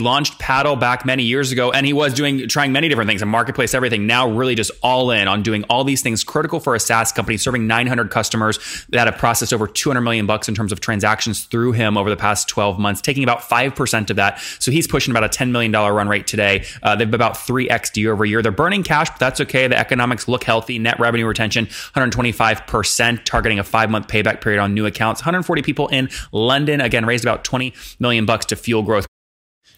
launched paddle back many years ago and he was doing trying many different things a marketplace everything. Now really just all in on doing all these things critical for a saas company serving 900 customers that have processed over 200 million bucks in terms of transactions through him over the past 12 months taking about 5% of that. So he's pushing about a $10 million run rate today. Uh, they've about 3x year over year. They're burning cash but that's okay. The economics look healthy. Net revenue retention 125% targeting a five month payback period on new accounts. 140 people in london. Again raised about 20 million bucks to fuel growth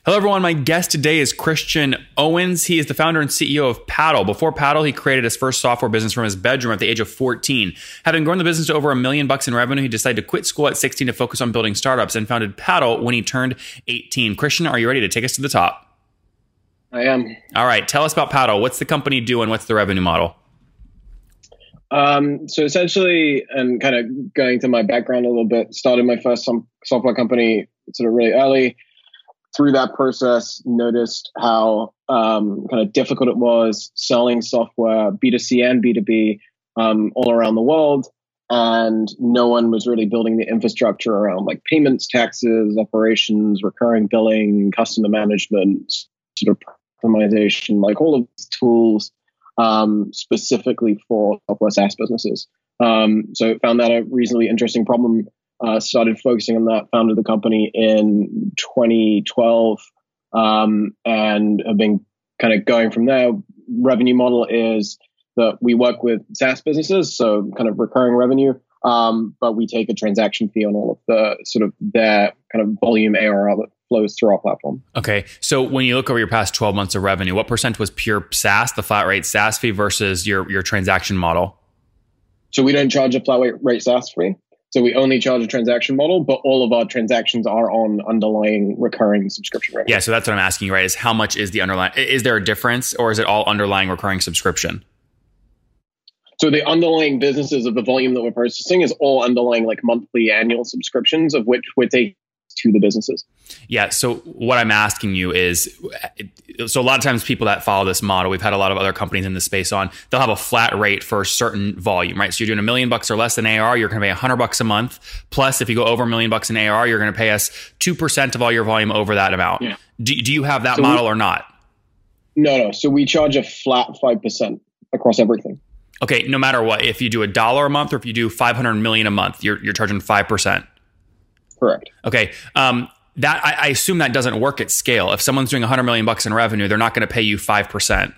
Hello, everyone. My guest today is Christian Owens. He is the founder and CEO of Paddle. Before Paddle, he created his first software business from his bedroom at the age of 14. Having grown the business to over a million bucks in revenue, he decided to quit school at 16 to focus on building startups and founded Paddle when he turned 18. Christian, are you ready to take us to the top? I am. All right. Tell us about Paddle. What's the company doing? What's the revenue model? Um, so essentially, and kind of going to my background a little bit, started my first software company sort of really early through that process, noticed how um, kind of difficult it was selling software, B2C and B2B, um, all around the world. And no one was really building the infrastructure around like payments, taxes, operations, recurring billing, customer management, sort of optimization, like all of these tools um, specifically for software SaaS businesses. Um, so found that a reasonably interesting problem uh, started focusing on that, founded the company in 2012, um, and have been kind of going from there. Revenue model is that we work with SaaS businesses, so kind of recurring revenue, um, but we take a transaction fee on all of the sort of their kind of volume ARR that flows through our platform. Okay. So when you look over your past 12 months of revenue, what percent was pure SaaS, the flat rate SaaS fee versus your, your transaction model? So we don't charge a flat rate SaaS fee. So we only charge a transaction model, but all of our transactions are on underlying recurring subscription revenue. Yeah, so that's what I'm asking right? Is how much is the underlying? Is there a difference, or is it all underlying recurring subscription? So the underlying businesses of the volume that we're processing is all underlying like monthly annual subscriptions of which we're taking to the businesses. Yeah. So what I'm asking you is, so a lot of times people that follow this model, we've had a lot of other companies in the space on, they'll have a flat rate for a certain volume, right? So you're doing a million bucks or less than AR, you're going to pay a hundred bucks a month. Plus, if you go over a million bucks in AR, you're going to pay us 2% of all your volume over that amount. Yeah. Do, do you have that so model we, or not? No, no. So we charge a flat 5% across everything. Okay. No matter what, if you do a dollar a month or if you do 500 million a month, you're, you're charging 5%. Correct. Okay. Um, that I, I, assume that doesn't work at scale. If someone's doing 100 million bucks in revenue, they're not going to pay you five percent.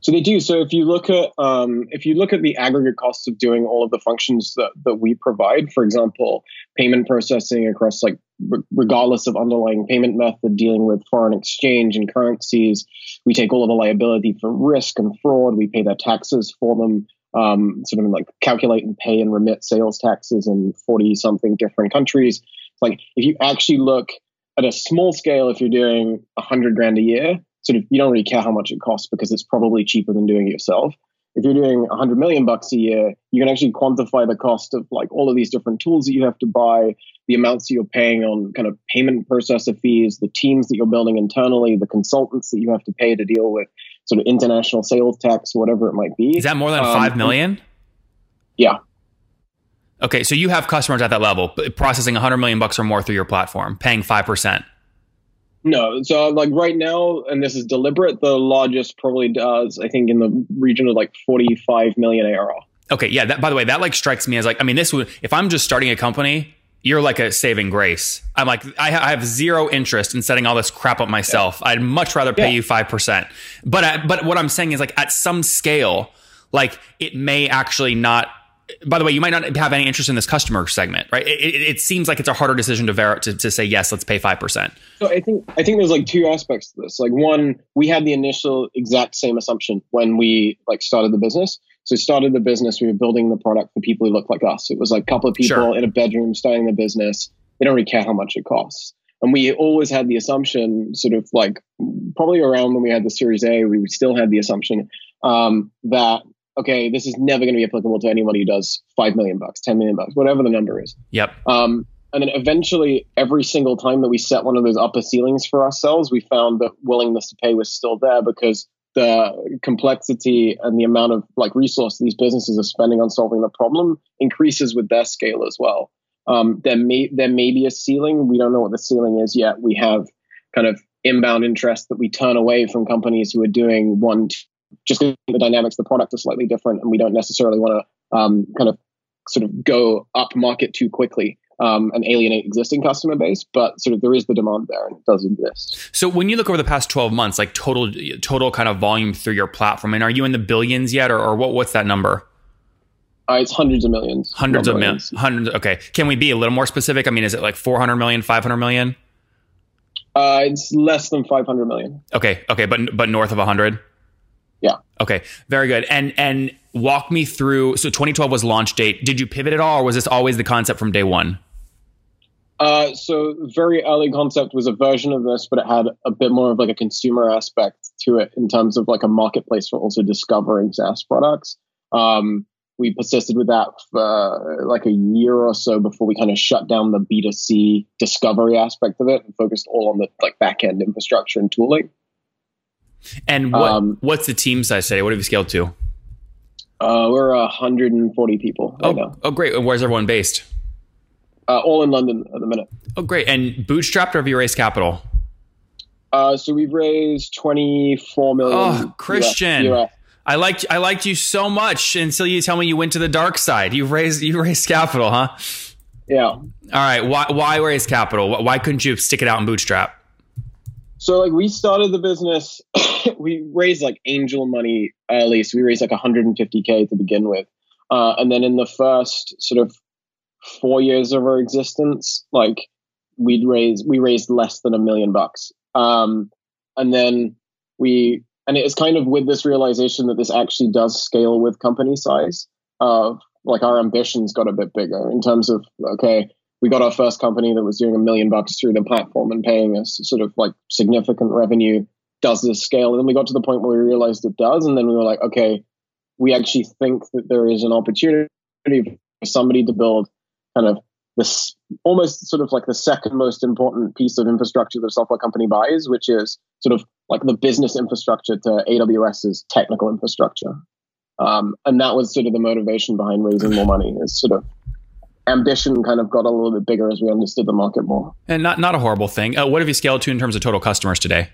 So they do. So if you look at um, if you look at the aggregate costs of doing all of the functions that, that we provide, for example, payment processing across like r- regardless of underlying payment method, dealing with foreign exchange and currencies, we take all of the liability for risk and fraud. We pay their taxes for them um, sort of like calculate and pay and remit sales taxes in 40 something different countries. Like if you actually look at a small scale, if you're doing 100 grand a year, sort of you don't really care how much it costs because it's probably cheaper than doing it yourself. If you're doing 100 million bucks a year, you can actually quantify the cost of like all of these different tools that you have to buy, the amounts that you're paying on kind of payment processor fees, the teams that you're building internally, the consultants that you have to pay to deal with sort of international sales tax, whatever it might be. Is that more than um, five million? Yeah. Okay, so you have customers at that level processing 100 million bucks or more through your platform, paying 5%. No, so like right now, and this is deliberate, the largest probably does, I think, in the region of like 45 million ARR. Okay, yeah. That, by the way, that like strikes me as like, I mean, this would, if I'm just starting a company, you're like a saving grace. I'm like, I, ha- I have zero interest in setting all this crap up myself. Yeah. I'd much rather pay yeah. you 5%. But, I, but what I'm saying is like at some scale, like it may actually not by the way, you might not have any interest in this customer segment, right? It, it, it seems like it's a harder decision to, ver- to, to say yes, let's pay five percent. So I think I think there's like two aspects to this. Like one, we had the initial exact same assumption when we like started the business. So we started the business, we were building the product for people who look like us. It was like a couple of people sure. in a bedroom starting the business. They don't really care how much it costs. And we always had the assumption, sort of like probably around when we had the Series A, we still had the assumption um, that okay, this is never going to be applicable to anybody who does five million bucks, ten million bucks, whatever the number is. Yep. Um, and then eventually, every single time that we set one of those upper ceilings for ourselves, we found that willingness to pay was still there because the complexity and the amount of like resource these businesses are spending on solving the problem increases with their scale as well. Um, there may there may be a ceiling. We don't know what the ceiling is yet. We have kind of inbound interest that we turn away from companies who are doing one just the dynamics the product are slightly different and we don't necessarily want to um, kind of sort of go up market too quickly um, and alienate existing customer base, but sort of there is the demand there and it does exist. So when you look over the past 12 months, like total total kind of volume through your platform, and are you in the billions yet or, or what what's that number? Uh, it's hundreds of millions. Hundreds of millions. Hundreds. Okay. Can we be a little more specific? I mean, is it like 400 million, 500 million? Uh, it's less than 500 million. Okay. Okay. But, but north of 100? Yeah. Okay. Very good. And, and walk me through. So 2012 was launch date. Did you pivot at all or was this always the concept from day one? Uh, so very early concept was a version of this, but it had a bit more of like a consumer aspect to it in terms of like a marketplace for also discovering SaaS products. Um, we persisted with that for like a year or so before we kind of shut down the B2C discovery aspect of it and focused all on the like back end infrastructure and tooling. And what, um, what's the team size today? What have you scaled to? Uh, we're 140 people right oh, now. Oh, great. Where's everyone based? Uh, all in London at the minute. Oh, great. And bootstrapped or have you raised capital? Uh, so we've raised 24 million. Oh, Christian. US, US. I liked I liked you so much until you tell me you went to the dark side. You raised you raised capital, huh? Yeah. All right. Why why raise capital? Why couldn't you stick it out and bootstrap? So like we started the business, we raised like angel money early. So we raised like 150k to begin with, uh, and then in the first sort of four years of our existence, like we'd raised we raised less than a million bucks. Um, and then we and it is kind of with this realization that this actually does scale with company size. Uh, like our ambitions got a bit bigger in terms of okay, we got our first company that was doing a million bucks through the platform and paying us sort of like significant revenue. Does this scale? And then we got to the point where we realized it does, and then we were like, okay, we actually think that there is an opportunity for somebody to build kind of this almost sort of like the second most important piece of infrastructure that a software company buys, which is sort of like the business infrastructure to AWS's technical infrastructure. Um, and that was sort of the motivation behind raising more money is sort of ambition kind of got a little bit bigger as we understood the market more. And not, not a horrible thing. Uh, what have you scaled to in terms of total customers today?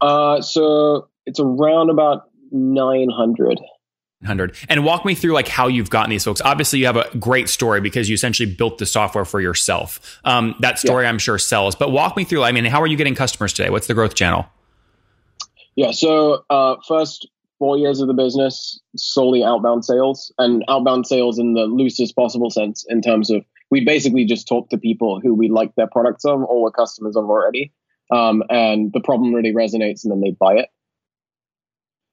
Uh, so it's around about 900. 100 and walk me through like how you've gotten these folks. Obviously you have a great story because you essentially built the software for yourself. Um, that story yeah. i'm sure sells. But walk me through i mean how are you getting customers today? What's the growth channel? Yeah so uh, first four years of the business solely outbound sales and outbound sales in the loosest possible sense in terms of we basically just talk to people who we like their products of or were customers of already. Um, and the problem really resonates and then they buy it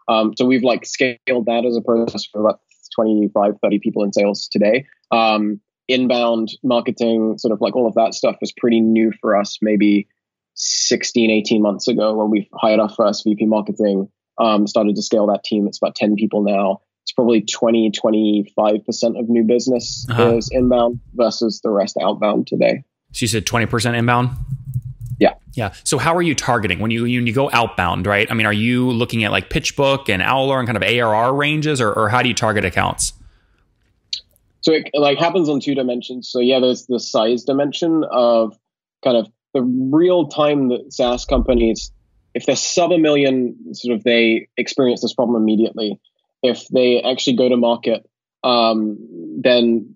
um, so we've like scaled that as a process for about 25, 30 people in sales today. Um, inbound marketing, sort of like all of that stuff was pretty new for us maybe 16, 18 months ago when we hired our first VP marketing, um, started to scale that team. It's about 10 people now. It's probably 20, 25% of new business uh-huh. is inbound versus the rest outbound today. So you said 20% inbound? Yeah. Yeah. So how are you targeting when you when you go outbound, right? I mean, are you looking at like PitchBook and Owler and kind of ARR ranges, or, or how do you target accounts? So it like happens on two dimensions. So yeah, there's the size dimension of kind of the real time that SaaS companies, if they're sub a million, sort of they experience this problem immediately. If they actually go to market, um, then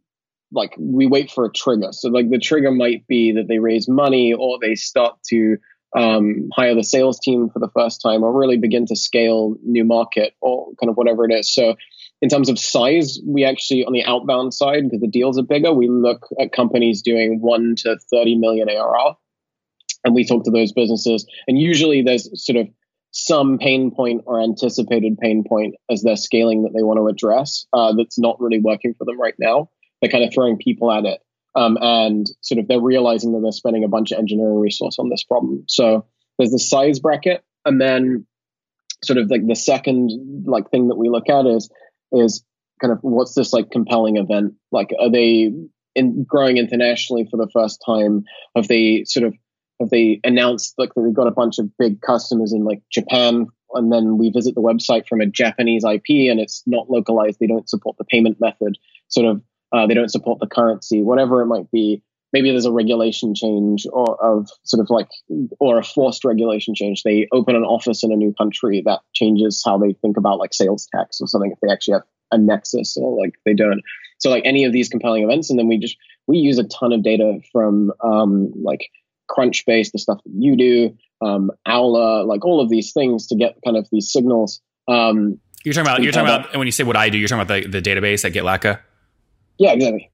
like we wait for a trigger. So like the trigger might be that they raise money or they start to um, hire the sales team for the first time or really begin to scale new market or kind of whatever it is. So in terms of size, we actually on the outbound side, because the deals are bigger, we look at companies doing one to 30 million ARR. And we talk to those businesses. And usually there's sort of some pain point or anticipated pain point as they're scaling that they want to address uh, that's not really working for them right now they're kind of throwing people at it. Um, and sort of they're realizing that they're spending a bunch of engineering resource on this problem. So there's the size bracket, and then sort of like the second like thing that we look at is is kind of what's this like compelling event? Like, are they in growing internationally for the first time? Have they sort of have they announced like they've got a bunch of big customers in like Japan? And then we visit the website from a Japanese IP and it's not localized. They don't support the payment method. Sort of uh, they don't support the currency, whatever it might be. maybe there's a regulation change or of sort of like or a forced regulation change. They open an office in a new country that changes how they think about like sales tax or something if they actually have a nexus or like they don't. So like any of these compelling events and then we just we use a ton of data from um, like crunchbase the stuff that you do um, like all of these things to get kind of these signals. Um, you're talking about you're talking about and when you say what i do you're talking about the, the database at GetLatka yeah exactly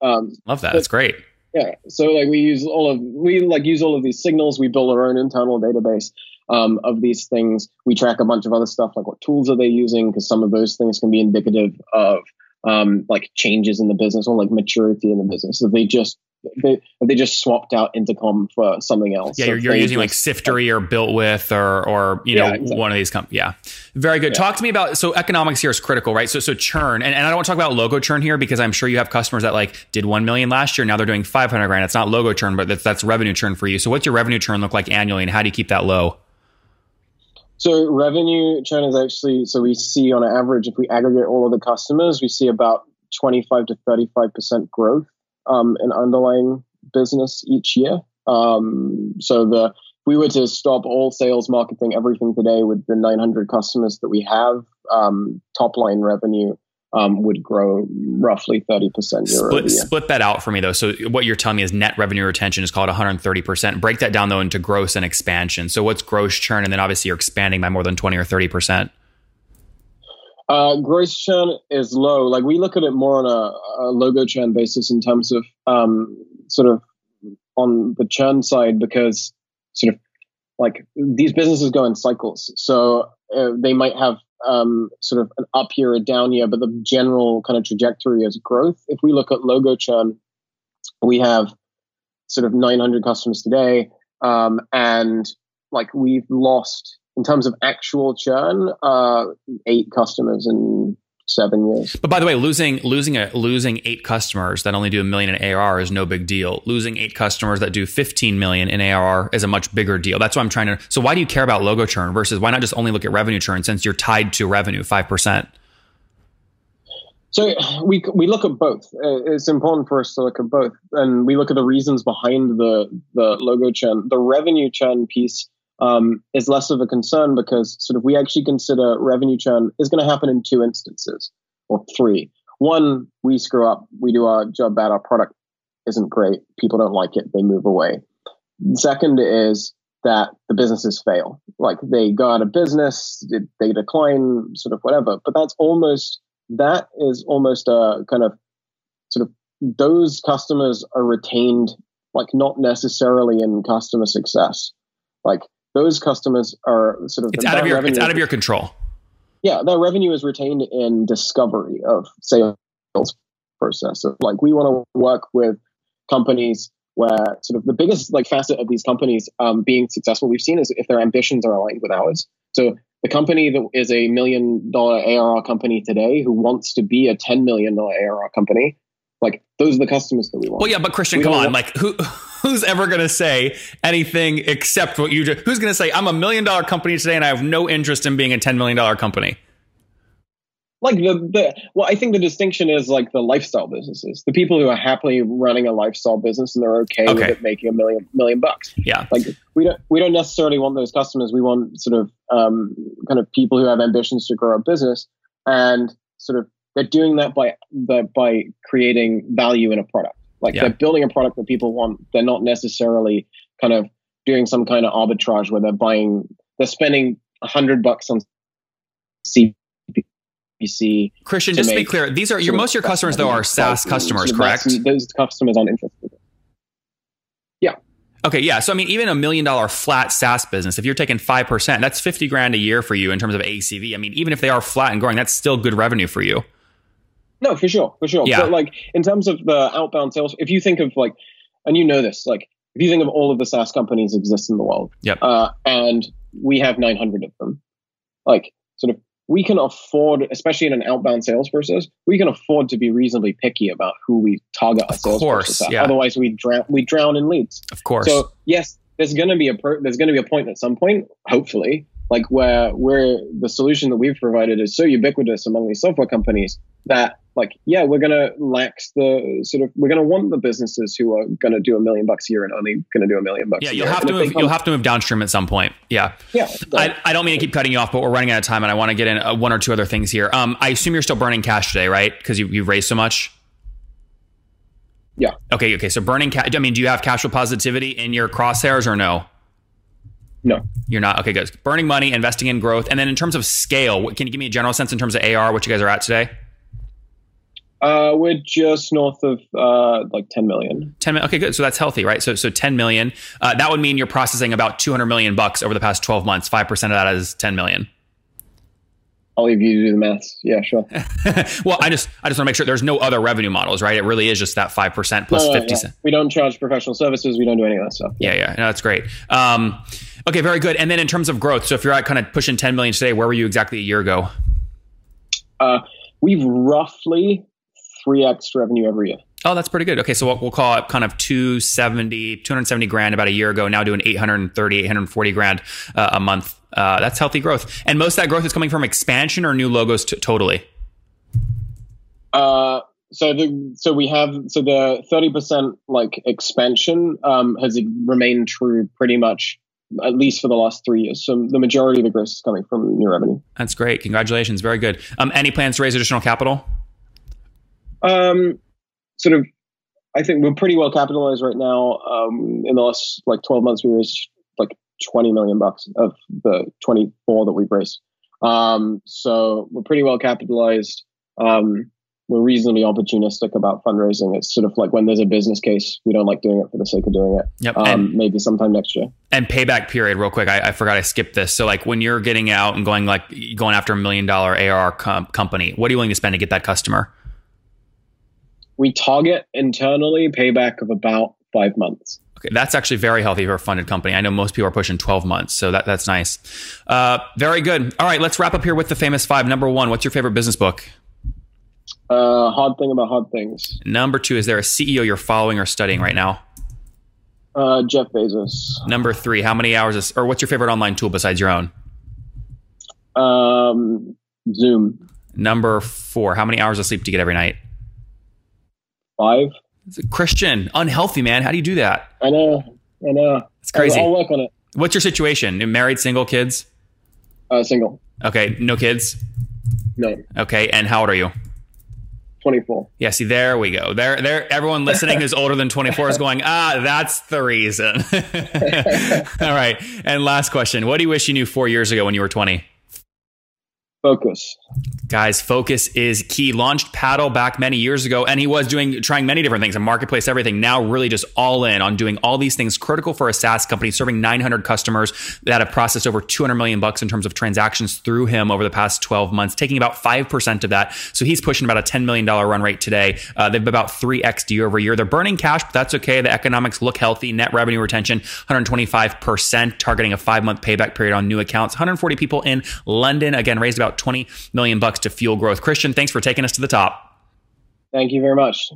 um, love that but, that's great yeah. So like we use all of we like use all of these signals. We build our own internal database um, of these things. We track a bunch of other stuff like what tools are they using because some of those things can be indicative of um, like changes in the business or like maturity in the business. If they just they they just swapped out intercom for something else. Yeah, so you're, you're using just, like Siftery or BuiltWith or or you know yeah, exactly. one of these companies. Yeah, very good. Yeah. Talk to me about so economics here is critical, right? So so churn, and, and I don't want to talk about logo churn here because I'm sure you have customers that like did one million last year, now they're doing 500 grand. It's not logo churn, but that's that's revenue churn for you. So what's your revenue churn look like annually, and how do you keep that low? So revenue churn is actually so we see on average if we aggregate all of the customers, we see about 25 to 35 percent growth um, in underlying business each year. Um, so the we were to stop all sales, marketing, everything today with the 900 customers that we have, um, top line revenue um, would grow roughly 30% year split. Split that out for me though. So what you're telling me is net revenue retention is called 130%. Break that down though into gross and expansion. So what's gross churn? And then obviously you're expanding by more than 20 or 30%. Uh, gross churn is low. Like we look at it more on a, a logo churn basis in terms of um, sort of on the churn side because sort of like these businesses go in cycles. So uh, they might have um, sort of an up year, a down year, but the general kind of trajectory is growth. If we look at logo churn, we have sort of 900 customers today, um, and like we've lost in terms of actual churn, uh, eight customers in seven years. But by the way, losing losing a losing eight customers that only do a million in ARR is no big deal. Losing eight customers that do 15 million in ARR is a much bigger deal. That's why I'm trying to. So why do you care about logo churn versus why not just only look at revenue churn since you're tied to revenue five percent? So we we look at both. Uh, it's important for us to look at both, and we look at the reasons behind the the logo churn. The revenue churn piece um, is less of a concern because sort of we actually consider revenue churn is going to happen in two instances or three. One, we screw up, we do our job bad, our product isn't great, people don't like it, they move away. Second is that the businesses fail, like they go out of business, they decline, sort of whatever. But that's almost that is almost a kind of sort of those customers are retained like not necessarily in customer success like those customers are sort of it's out of your it's out of your control. Yeah, that revenue is retained in discovery of sales process. So like we want to work with companies where sort of the biggest like facet of these companies um, being successful we've seen is if their ambitions are aligned with ours. So the company that is a million dollar ARR company today who wants to be a ten million dollar ARR company, like those are the customers that we want. Well, yeah, but Christian, we come on, want- like who who's ever going to say anything except what you just, who's going to say, I'm a million dollar company today and I have no interest in being a $10 million company? Like the, the, well, I think the distinction is like the lifestyle businesses, the people who are happily running a lifestyle business and they're okay, okay. with it making a million, million bucks. Yeah. Like we don't, we don't necessarily want those customers. We want sort of, um, kind of people who have ambitions to grow a business and sort of they're doing that by, by creating value in a product. Like yeah. they're building a product that people want. They're not necessarily kind of doing some kind of arbitrage where they're buying, they're spending a hundred bucks on CPC. Christian, just to be clear, these are your most of your customers though are SaaS customers, correct? Those customers aren't interested. Yeah. Okay, yeah. So I mean, even a million dollar flat SaaS business, if you're taking five percent, that's fifty grand a year for you in terms of ACV. I mean, even if they are flat and growing, that's still good revenue for you. No, for sure, for sure. Yeah. But like in terms of the outbound sales, if you think of like, and you know this, like if you think of all of the SaaS companies exist in the world, yep. Uh, and we have 900 of them, like sort of we can afford, especially in an outbound sales process, we can afford to be reasonably picky about who we target our sales course. Yeah. Otherwise, we drown we drown in leads. Of course. So yes, there's going to be a per, there's going to be a point at some point, hopefully, like where we're the solution that we've provided is so ubiquitous among these software companies that like yeah we're gonna lax the sort of we're gonna want the businesses who are gonna do a million bucks a year and only gonna do a million bucks yeah you'll year. have to move you'll have to move downstream at some point yeah yeah I, I don't mean to keep cutting you off, but we're running out of time, and I want to get in uh, one or two other things here. Um, I assume you're still burning cash today, right? Because you you raised so much. Yeah. Okay. Okay. So burning cash. I mean, do you have cash flow positivity in your crosshairs or no? No You're not. Okay. Good. Burning money, investing in growth, and then in terms of scale, what, can you give me a general sense in terms of AR, what you guys are at today? uh we're just north of uh like 10 million 10 million. Okay, good. So that's healthy, right? So so 10 million. Uh, that would mean you're processing about 200 million bucks over the past 12 months. 5% of that is 10 million. I'll leave you to do the math. yeah sure well, I just I just want to make sure there's no other revenue models, right? It really is just that 5% plus No, no, 50 yeah. cents. we don't charge professional services we don't do any of that stuff Yeah, yeah. No, that's great. Um, okay, very good. And then in terms of growth, so if you're at kind of pushing 10 million today, where were you exactly a year ago? uh we've roughly 3x revenue every year Oh, that's pretty good. Okay, so we'll, we'll call it kind of 270, 270 grand about a year ago, now doing 830, 840 grand uh, a month. Uh, that's healthy growth. And most of that growth is coming from expansion or new logos t- totally. Uh, so the so we have so the thirty percent like expansion um, has remained true pretty much at least for the last three years. So the majority of the growth is coming from new revenue. That's great. Congratulations. Very good. Um, any plans to raise additional capital? Um, sort of, I think we're pretty well capitalized right now. Um, in the last like twelve months, we raised like twenty million bucks of the twenty four that we've raised. Um, so we're pretty well capitalized. Um, we're reasonably opportunistic about fundraising. It's sort of like when there's a business case, we don't like doing it for the sake of doing it. Yep. Um, and, maybe sometime next year. and payback period, real quick. I, I forgot I skipped this. So, like, when you're getting out and going like going after a million dollar AR com- company, what are you willing to spend to get that customer? We target internally payback of about five months. Okay, that's actually very healthy for a funded company. I know most people are pushing 12 months, so that, that's nice. Uh, very good. All right, let's wrap up here with the famous five. Number one, what's your favorite business book? Uh, hard thing about hard things. Number two, is there a CEO you're following or studying right now? Uh, Jeff Bezos. Number three, how many hours, is, or what's your favorite online tool besides your own? Um, Zoom. Number four, how many hours of sleep do you get every night? Five. Christian, unhealthy, man. How do you do that? I know. I know. It's crazy. I'll, I'll work on it. What's your situation? You Married, single, kids? Uh, single. Okay, no kids. No. Okay, and how old are you? 24. Yeah, see, there we go. There, there. Everyone listening who's older than 24 is going, ah, that's the reason. All right. And last question: What do you wish you knew four years ago when you were 20? Focus. Guys, focus is key. Launched Paddle back many years ago, and he was doing trying many different things, a marketplace, everything. Now, really just all in on doing all these things critical for a SaaS company, serving 900 customers that have processed over 200 million bucks in terms of transactions through him over the past 12 months, taking about five percent of that. So he's pushing about a 10 million dollar run rate today. Uh, they've about three x year over year. They're burning cash, but that's okay. The economics look healthy. Net revenue retention 125 percent, targeting a five month payback period on new accounts. 140 people in London again raised about 20 million bucks to fuel growth. Christian, thanks for taking us to the top. Thank you very much.